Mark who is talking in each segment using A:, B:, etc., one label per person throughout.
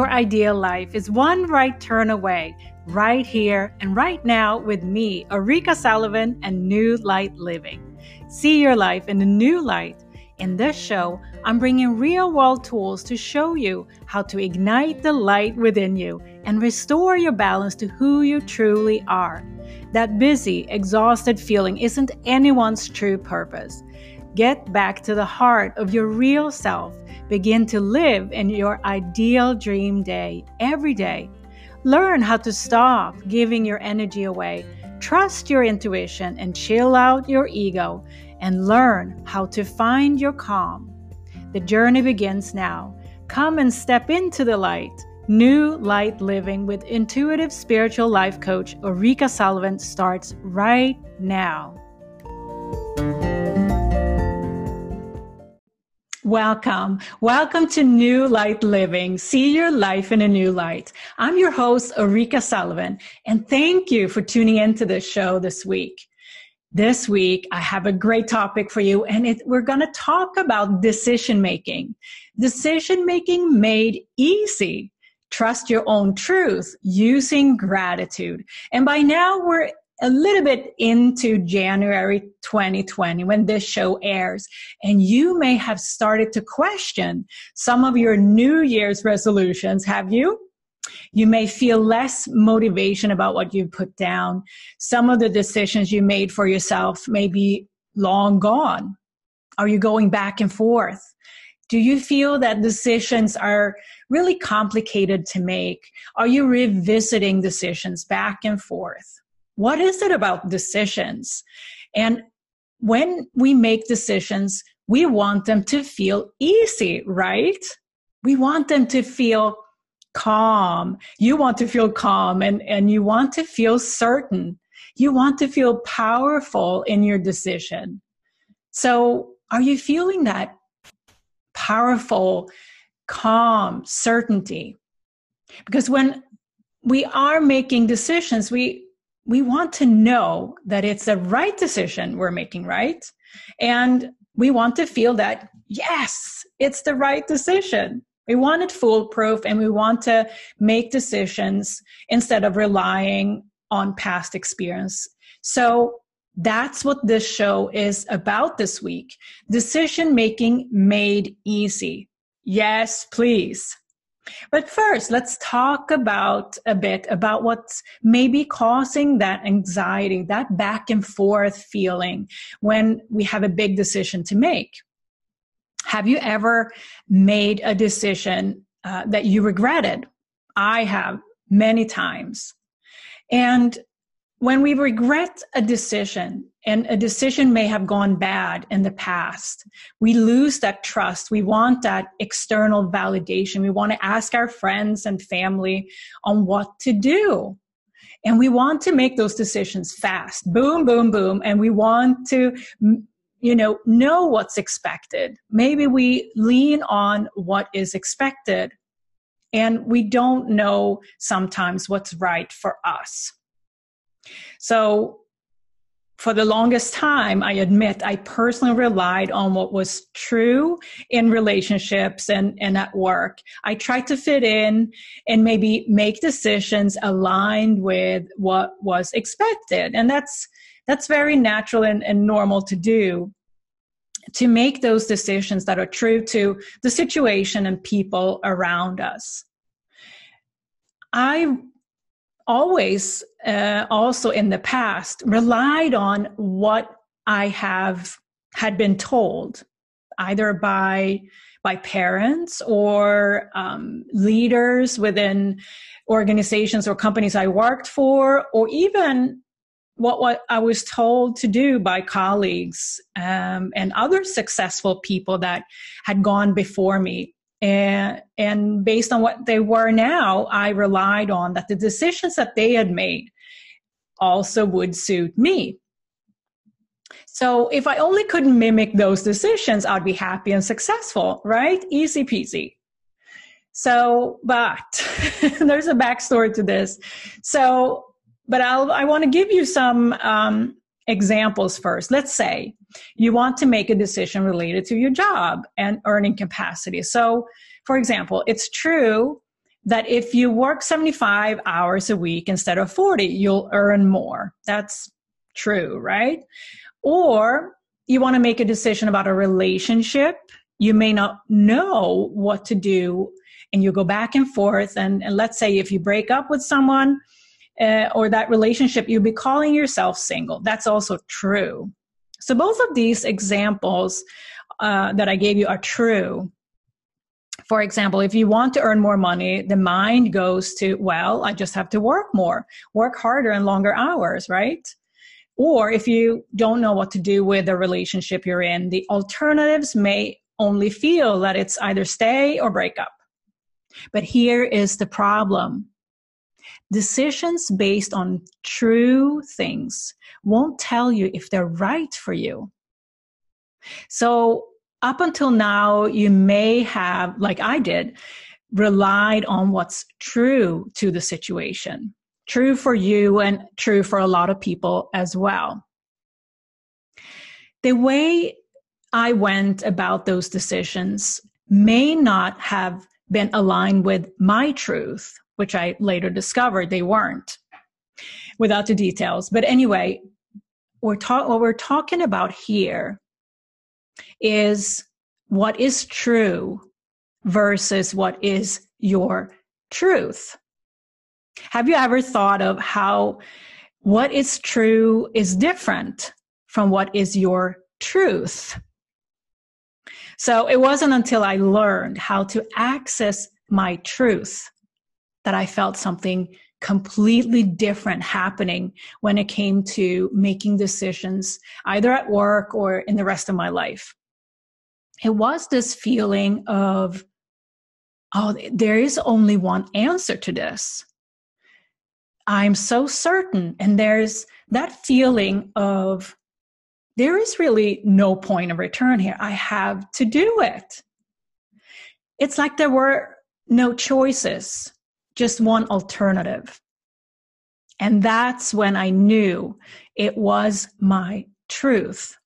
A: your ideal life is one right turn away, right here and right now with me, Ulrika Sullivan, and New Light Living. See your life in a new light. In this show, I'm bringing real world tools to show you how to ignite the light within you and restore your balance to who you truly are. That busy, exhausted feeling isn't anyone's true purpose. Get back to the heart of your real self. Begin to live in your ideal dream day every day. Learn how to stop giving your energy away. Trust your intuition and chill out your ego and learn how to find your calm. The journey begins now. Come and step into the light. New Light Living with intuitive spiritual life coach Ulrika Sullivan starts right now. Welcome. Welcome to New Light Living. See your life in a new light. I'm your host, Ulrika Sullivan, and thank you for tuning into this show this week. This week, I have a great topic for you, and it, we're going to talk about decision making. Decision making made easy. Trust your own truth using gratitude. And by now, we're a little bit into January 2020 when this show airs, and you may have started to question some of your New Year's resolutions. Have you? You may feel less motivation about what you've put down. Some of the decisions you made for yourself may be long gone. Are you going back and forth? Do you feel that decisions are really complicated to make? Are you revisiting decisions back and forth? What is it about decisions? And when we make decisions, we want them to feel easy, right? We want them to feel calm. You want to feel calm and, and you want to feel certain. You want to feel powerful in your decision. So, are you feeling that powerful, calm certainty? Because when we are making decisions, we we want to know that it's the right decision we're making, right? And we want to feel that, yes, it's the right decision. We want it foolproof and we want to make decisions instead of relying on past experience. So that's what this show is about this week. Decision making made easy. Yes, please. But first, let's talk about a bit about what's maybe causing that anxiety, that back and forth feeling when we have a big decision to make. Have you ever made a decision uh, that you regretted? I have many times. And when we regret a decision, and a decision may have gone bad in the past, we lose that trust. We want that external validation. We want to ask our friends and family on what to do. And we want to make those decisions fast. Boom, boom, boom. And we want to, you know, know what's expected. Maybe we lean on what is expected and we don't know sometimes what's right for us. So for the longest time, I admit I personally relied on what was true in relationships and, and at work. I tried to fit in and maybe make decisions aligned with what was expected. And that's, that's very natural and, and normal to do to make those decisions that are true to the situation and people around us. I always uh, also in the past relied on what I have had been told, either by by parents or um, leaders within organizations or companies I worked for, or even what, what I was told to do by colleagues um, and other successful people that had gone before me and and based on what they were now i relied on that the decisions that they had made also would suit me. So if i only could mimic those decisions i'd be happy and successful right? Easy peasy. So but there's a backstory to this. So but I'll, i want to give you some um, examples first. Let's say you want to make a decision related to your job and earning capacity. So, for example, it's true that if you work 75 hours a week instead of 40, you'll earn more. That's true, right? Or you want to make a decision about a relationship. You may not know what to do and you go back and forth. And, and let's say if you break up with someone uh, or that relationship, you'll be calling yourself single. That's also true. So both of these examples uh, that I gave you are true. For example, if you want to earn more money, the mind goes to, well, I just have to work more, work harder and longer hours, right? Or if you don't know what to do with the relationship you're in, the alternatives may only feel that it's either stay or break up. But here is the problem. Decisions based on true things won't tell you if they're right for you. So up until now, you may have, like I did, relied on what's true to the situation, true for you and true for a lot of people as well. The way I went about those decisions may not have been aligned with my truth, which I later discovered they weren't without the details. But anyway, we're ta- what we're talking about here is what is true versus what is your truth. Have you ever thought of how what is true is different from what is your truth? So it wasn't until I learned how to access my truth that I felt something completely different happening when it came to making decisions, either at work or in the rest of my life. It was this feeling of, oh, there is only one answer to this. I'm so certain. And there's that feeling of there is really no point of return here. I have to do it. It's like there were no choices, just one alternative. And that's when I knew it was my truth.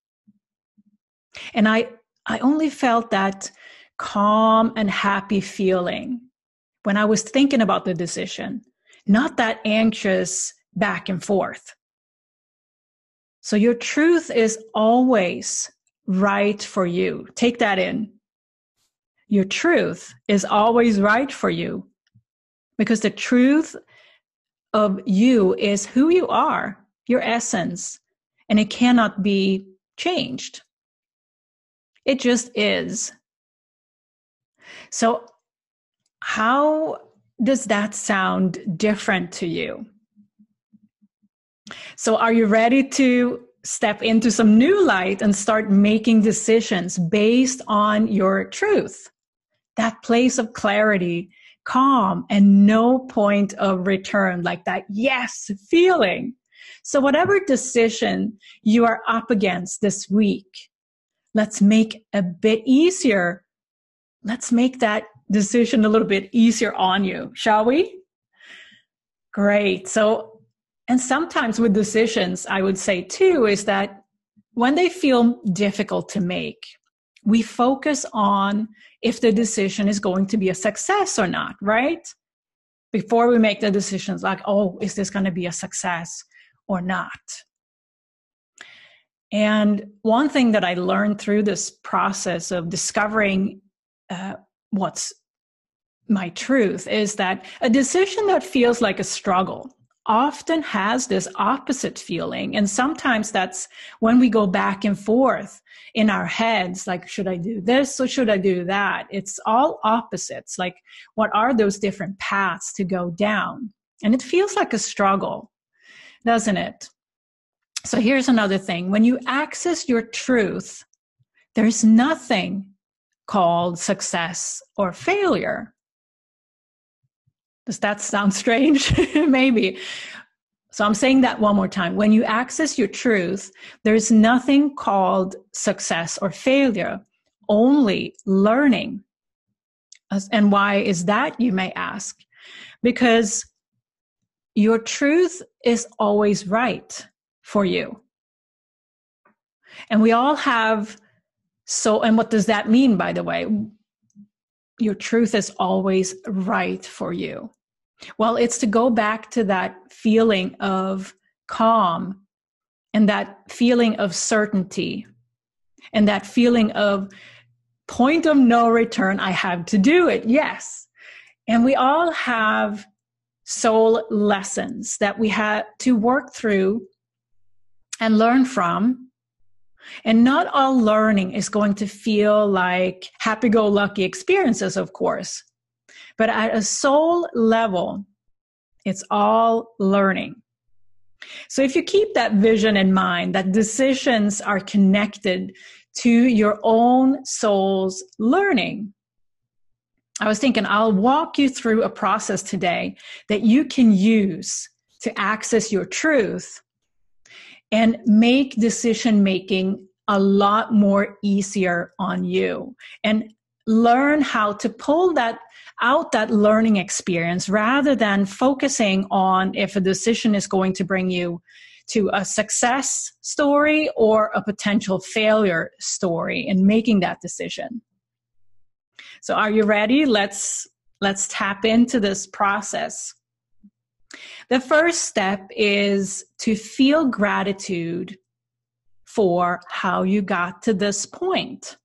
A: And I, I only felt that calm and happy feeling when I was thinking about the decision, not that anxious back and forth. So your truth is always right for you. Take that in. Your truth is always right for you because the truth of you is who you are, your essence, and it cannot be changed. It just is. So, how does that sound different to you? So, are you ready to step into some new light and start making decisions based on your truth? That place of clarity, calm, and no point of return, like that yes feeling. So, whatever decision you are up against this week, let's make a bit easier. Let's make that decision a little bit easier on you, shall we? Great. So, and sometimes with decisions, I would say too, is that when they feel difficult to make, we focus on if the decision is going to be a success or not, right? Before we make the decisions, like, oh, is this going to be a success or not? And one thing that I learned through this process of discovering uh, what's my truth is that a decision that feels like a struggle often has this opposite feeling. And sometimes that's when we go back and forth in our heads, like, should I do this or should I do that? It's all opposites. Like, what are those different paths to go down? And it feels like a struggle, doesn't it? So here's another thing when you access your truth, there's nothing called success or failure. Does that sound strange? Maybe. So I'm saying that one more time. When you access your truth, there's nothing called success or failure, only learning. And why is that, you may ask? Because your truth is always right for you. And we all have so, and what does that mean, by the way? Your truth is always right for you? Well, it's to go back to that feeling of calm and that feeling of certainty and that feeling of point of no return. I have to do it. Yes. And we all have soul lessons that we have to work through and learn from. And not all learning is going to feel like happy go lucky experiences, of course. But at a soul level, it's all learning. So if you keep that vision in mind, that decisions are connected to your own soul's learning. I was thinking I'll walk you through a process today that you can use to access your truth and make decision making a lot more easier on you and learn how to pull that out that learning experience rather than focusing on if a decision is going to bring you to a success story or a potential failure story in making that decision. So are you ready? Let's let's tap into this process. The first step is to feel gratitude for how you got to this point.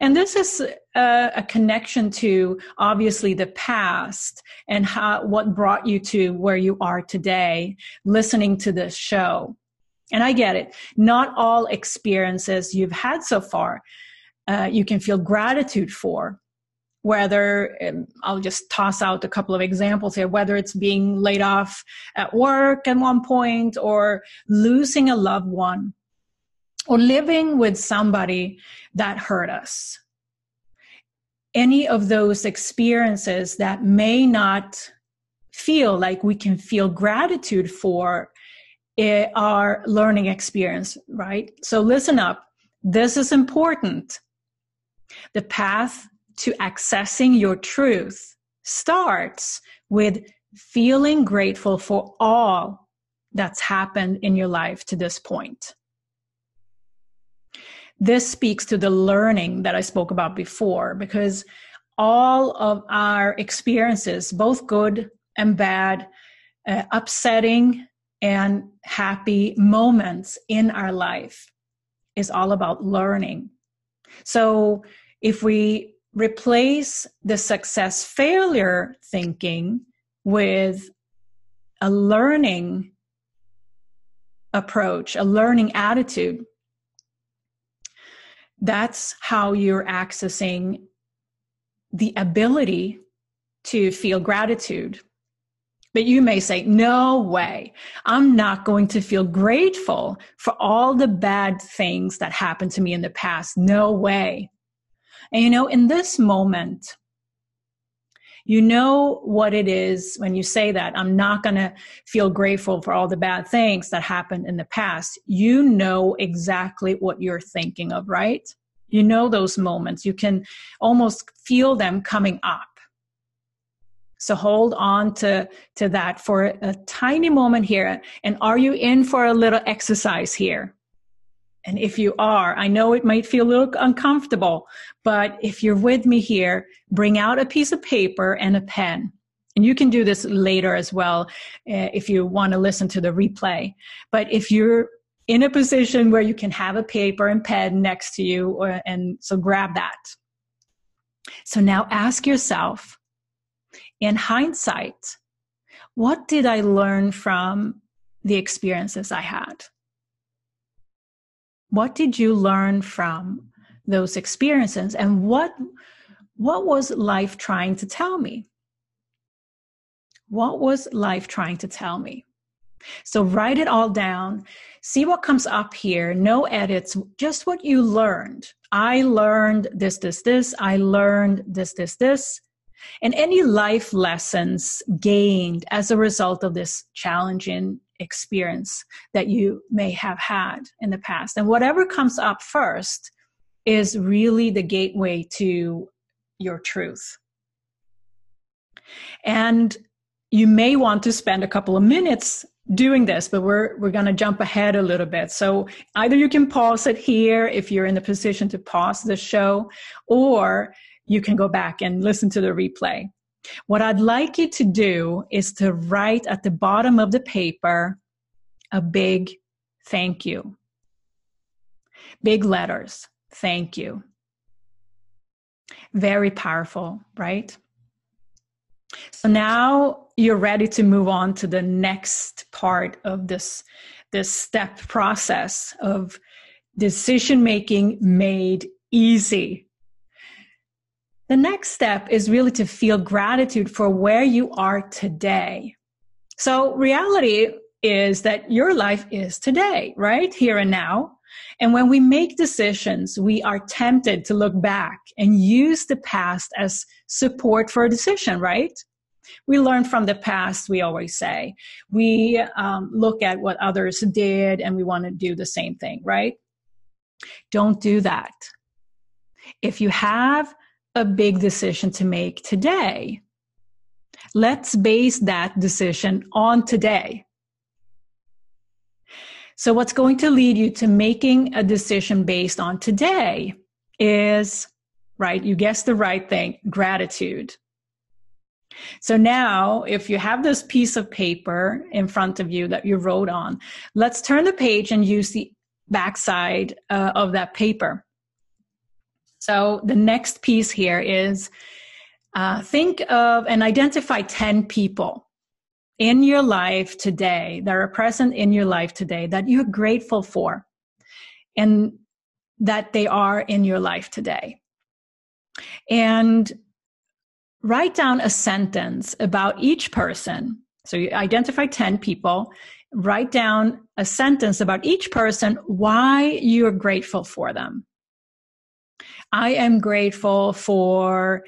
A: And this is a, a, connection to obviously the past and how what brought you to where you are today, listening to this show. And I get it. Not all experiences you've had so far uh, you can feel gratitude for. Whether um, I'll just toss out a couple of examples here, whether it's being laid off at work at one point or losing a loved one or living with somebody that hurt us. Any of those experiences that may not feel like we can feel gratitude for our learning experience, right? So listen up. This is important. The path to accessing your truth starts with feeling grateful for all that's happened in your life to this point. This speaks to the learning that I spoke about before because all of our experiences, both good and bad, uh, upsetting and happy moments in our life, is all about learning. So if we replace the success failure thinking with a learning approach, a learning attitude, that's how you're accessing the ability to feel gratitude. But you may say, no way. I'm not going to feel grateful for all the bad things that happened to me in the past. No way. And you know, in this moment, you know what it is when you say that. I'm not going to feel grateful for all the bad things that happened in the past. You know exactly what you're thinking of, right? You know those moments. You can almost feel them coming up. So hold on to, to that for a tiny moment here. And are you in for a little exercise here? And if you are, I know it might feel a little uncomfortable, but if you're with me here, bring out a piece of paper and a pen. And you can do this later as well uh, if you want to listen to the replay. But if you're in a position where you can have a paper and pen next to you, or, and so grab that. So now ask yourself, in hindsight, what did I learn from the experiences I had? What did you learn from those experiences and what what was life trying to tell me? What was life trying to tell me? So write it all down. See what comes up here. No edits, just what you learned. I learned this, this, this. I learned this, this, this. And any life lessons gained as a result of this challenging experience that you may have had in the past. And whatever comes up first is really the gateway to your truth. And you may want to spend a couple of minutes doing this, but we're we're going to jump ahead a little bit. So either you can pause it here if you're in the position to pause the show, or you can go back and listen to the replay. What I'd like you to do is to write at the bottom of the paper a big thank you. Big letters, thank you. Very powerful, right? So now you're ready to move on to the next part of this, this step process of decision making made easy. The next step is really to feel gratitude for where you are today. So reality is that your life is today, right? Here and now. And when we make decisions, we are tempted to look back and use the past as support for a decision, right? We learn from the past, we always say. We um, look at what others did and we want to do the same thing, right? Don't do that. If you have a big decision to make today, let's base that decision on today. So, what's going to lead you to making a decision based on today is, right, you guessed the right thing gratitude. So now, if you have this piece of paper in front of you that you wrote on, let's turn the page and use the backside uh, of that paper. So the next piece here is uh, think of and identify 10 people in your life today that are present in your life today that you're grateful for and that they are in your life today. And write down a sentence about each person. So you identify 10 people, write down a sentence about each person, why you're grateful for them. I am grateful for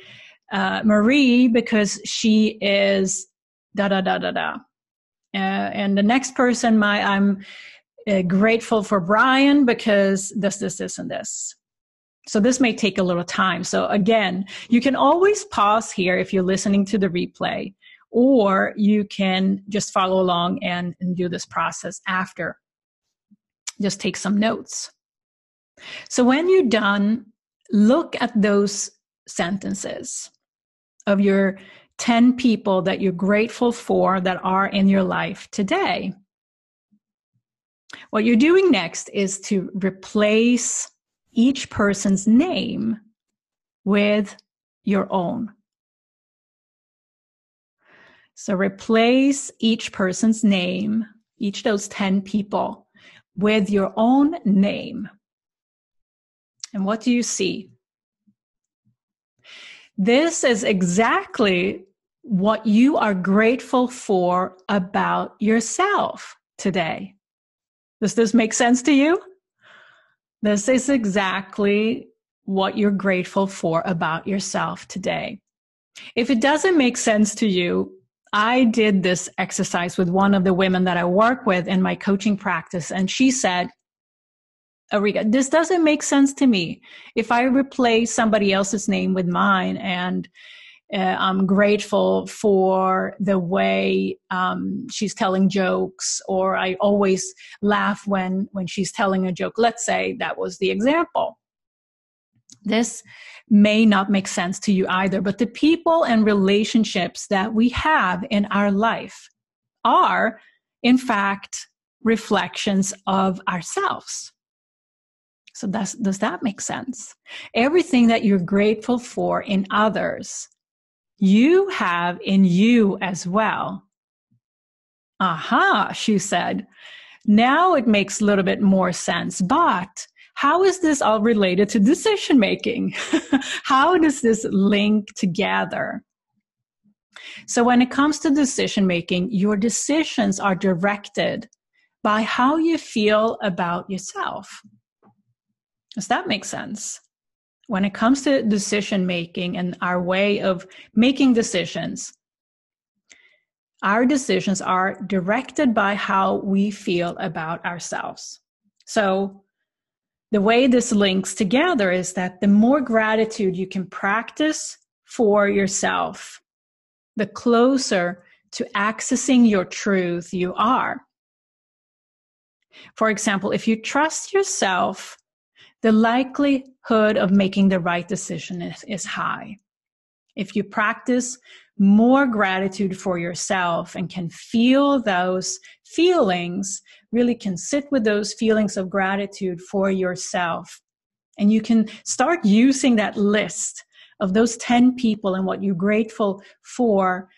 A: uh, Marie because she is da da da da da. Uh, and the next person, my I'm uh, grateful for Brian because this, this, this, and this. So this may take a little time. So again, you can always pause here if you're listening to the replay, or you can just follow along and, and do this process after. Just take some notes. So when you're done, look at those sentences of your 10 people that you're grateful for that are in your life today. What you're doing next is to replace each person's name with your own. So replace each person's name, each those 10 people, with your own name. And what do you see? This is exactly what you are grateful for about yourself today. Does this make sense to you? This is exactly what you're grateful for about yourself today. If it doesn't make sense to you, I did this exercise with one of the women that I work with in my coaching practice, and she said, Arika, this doesn't make sense to me. If I replace somebody else's name with mine and uh, I'm grateful for the way um, she's telling jokes, or I always laugh when when she's telling a joke. Let's say that was the example. This may not make sense to you either, but the people and relationships that we have in our life are, in fact, reflections of ourselves. So does, that make sense? Everything that you're grateful for in others, you have in you as well. Aha, she said. Now it makes a little bit more sense, but how is this all related to decision making? how does this link together? So when it comes to decision making, your decisions are directed by how you feel about yourself. Does that make sense? When it comes to decision making and our way of making decisions, our decisions are directed by how we feel about ourselves. So, the way this links together is that the more gratitude you can practice for yourself, the closer to accessing your truth you are. For example, if you trust yourself the likelihood of making the right decision is, is high. If you practice more gratitude for yourself and can feel those feelings, really can sit with those feelings of gratitude for yourself. And you can start using that list of those 10 people and what you're grateful for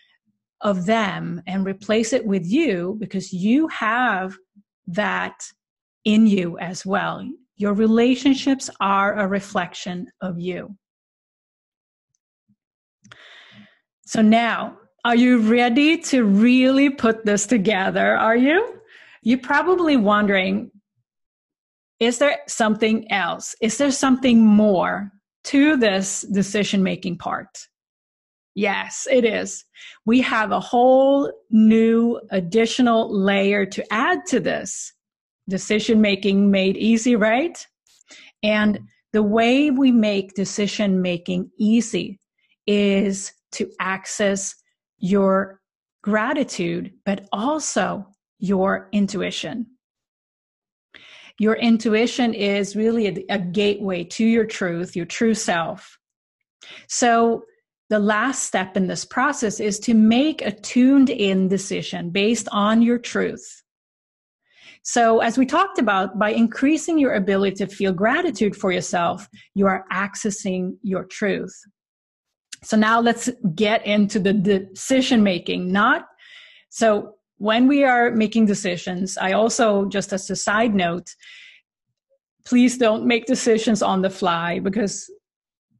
A: of them and replace it with you because you have that in you as well. Your relationships are a reflection of you. So now, are you ready to really put this together? Are you? You're probably wondering is there something else? Is there something more to this decision making part? Yes, it is. We have a whole new additional layer to add to this. Decision making made easy, right? And the way we make decision making easy is to access your gratitude, but also your intuition. Your intuition is really a, a, gateway to your truth, your true self. So, the last step in this process is to make a tuned in decision based on your truth. So, as we talked about, by increasing your ability to feel gratitude for yourself, you are accessing your truth. So now let's get into the decision making. Not so when we are making decisions, I also, just as a side note, please don't make decisions on the fly because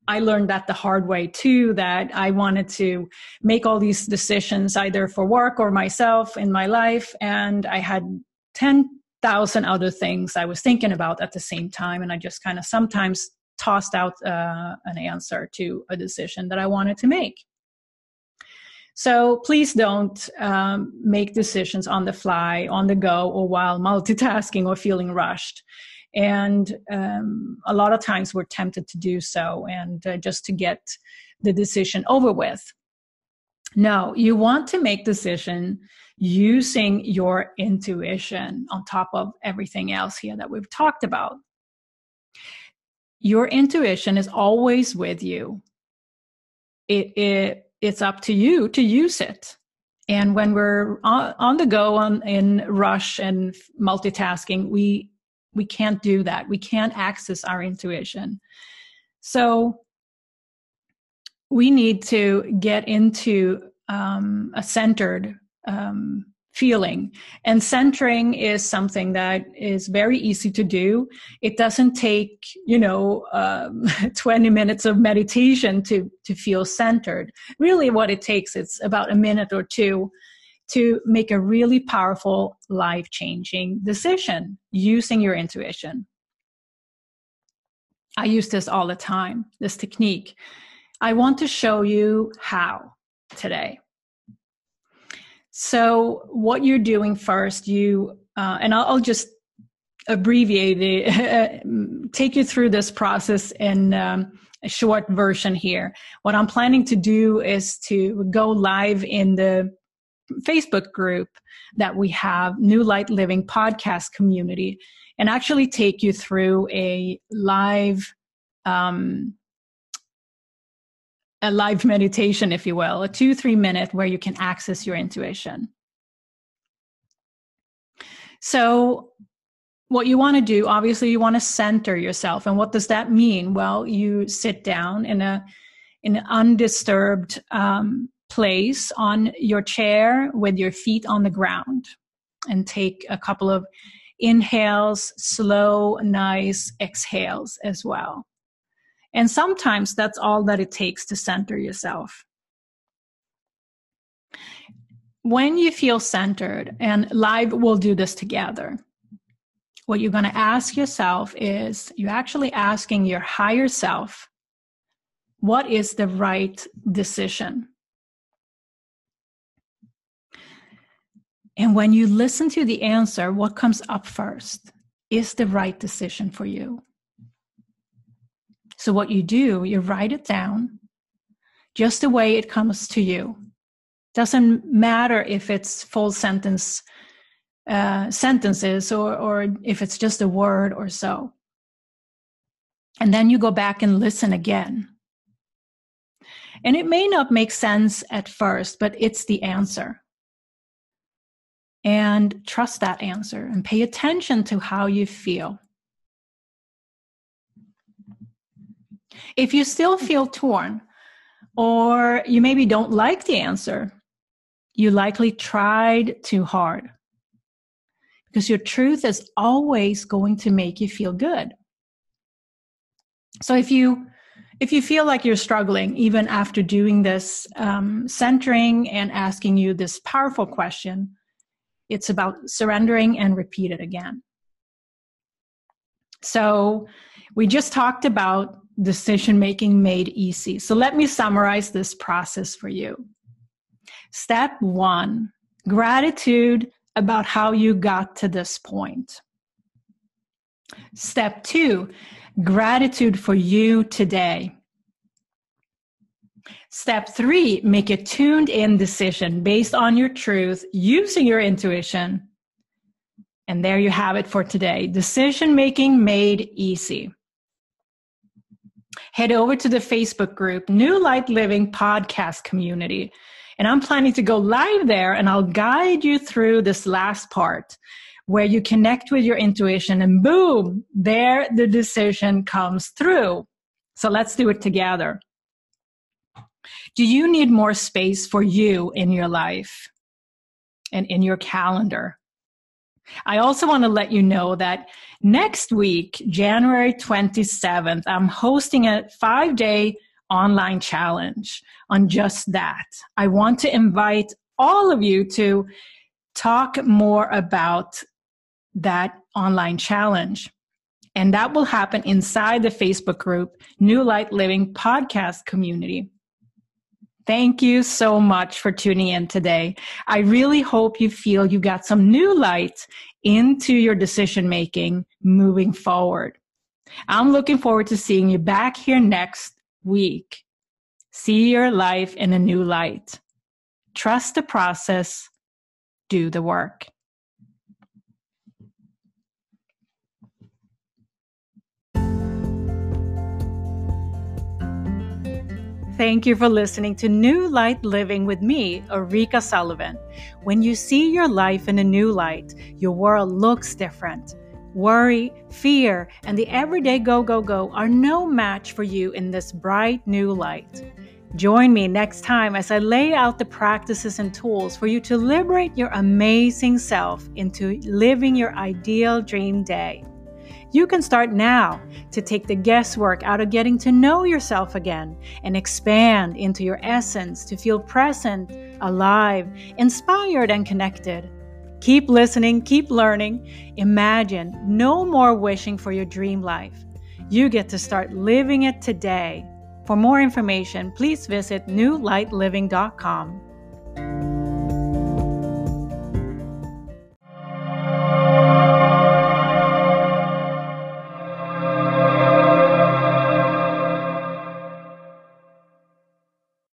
A: I learned that the hard way too, that I wanted to make all these decisions either for work or myself in my life. And I had 10,000 other things I was thinking about at the same time. And I just kind of sometimes tossed out uh, an answer to a decision that I wanted to make. So please don't um, make decisions on the fly, on the go, or while multitasking or feeling rushed. And um, a lot of times we're tempted to do so and uh, just to get the decision over with. No, you want to make decision using your intuition on top of everything else here that we've talked about your intuition is always with you. It, it it's up to you to use it. And when we're on, on the go on in rush and multitasking, we we can't do that. We can't access our intuition. So we need to get into um, a centered um, feeling. And centering is something that is very easy to do. It doesn't take, you know, um, 20 minutes of meditation to, to feel centered. Really, what it takes, is about a minute or two to make a really powerful, life changing decision using your intuition. I use this all the time, this technique. I want to show you how today. So, what you're doing first, you, uh, and I'll, I'll, just abbreviate it, take you through this process in um, a short version here. What I'm planning to do is to go live in the Facebook group that we have, New Light Living podcast community, and actually take you through a live um, a live meditation, if you will, a two, three minute where you can access your intuition. So, what you want to do, obviously, you want to center yourself. And what does that mean? Well, you sit down in a in an undisturbed um, place on your chair with your feet on the ground and take a couple of inhales, slow, nice exhales as well. And sometimes that's all that it takes to center yourself. When you feel centered, and live will do this together, what you're going to ask yourself is you're actually asking your higher self, what is the right decision? And when you listen to the answer, what comes up first is the right decision for you. So, what you do, you write it down just the way it comes to you. Doesn't matter if it's full sentence uh, sentences or, or if it's just a word or so. And then you go back and listen again. And it may not make sense at first, but it's the answer. And trust that answer and pay attention to how you feel. If you still feel torn, or you maybe don't like the answer, you likely tried too hard. Because your truth is always going to make you feel good. So if you if you feel like you're struggling even after doing this um, centering and asking you this powerful question it's about surrendering and repeat it again so we just talked about decision making made easy so let me summarize this process for you step one gratitude about how you got to this point step two Gratitude for you today. Step three, make a tuned in decision based on your truth using your intuition. And there you have it for today. Decision making made easy. Head over to the Facebook group, New Light Living Podcast Community. And I'm planning to go live there and I'll guide you through this last part where you connect with your intuition and boom, there the decision comes through. So let's do it together. Do you need more space for you in your life and in your calendar? I also want to let you know that next week, January 27th, I'm hosting a five day online challenge on just that. I want to invite all of you to talk more about that online challenge. And that will happen inside the Facebook group, New Light Living Podcast Community. Thank you so much for tuning in today. I really hope you feel you got some new light into your decision making moving forward. I'm looking forward to seeing you back here next week. See your life in a new light. Trust the process, do the work. Thank you for listening to New Light Living with me, Ulrika Sullivan. When you see your life in a new light, your world looks different. Worry, fear, and the everyday go, go, go are no match for you in this bright new light. Join me next time as I lay out the practices and tools for you to liberate your amazing self into living your ideal dream day. You can start now to take the guesswork out of getting to know yourself again and expand into your essence to feel present, alive, inspired, and connected. Keep listening, keep learning. Imagine no more wishing for your dream life. You get to start living it today. For more information, please visit newlightliving.com.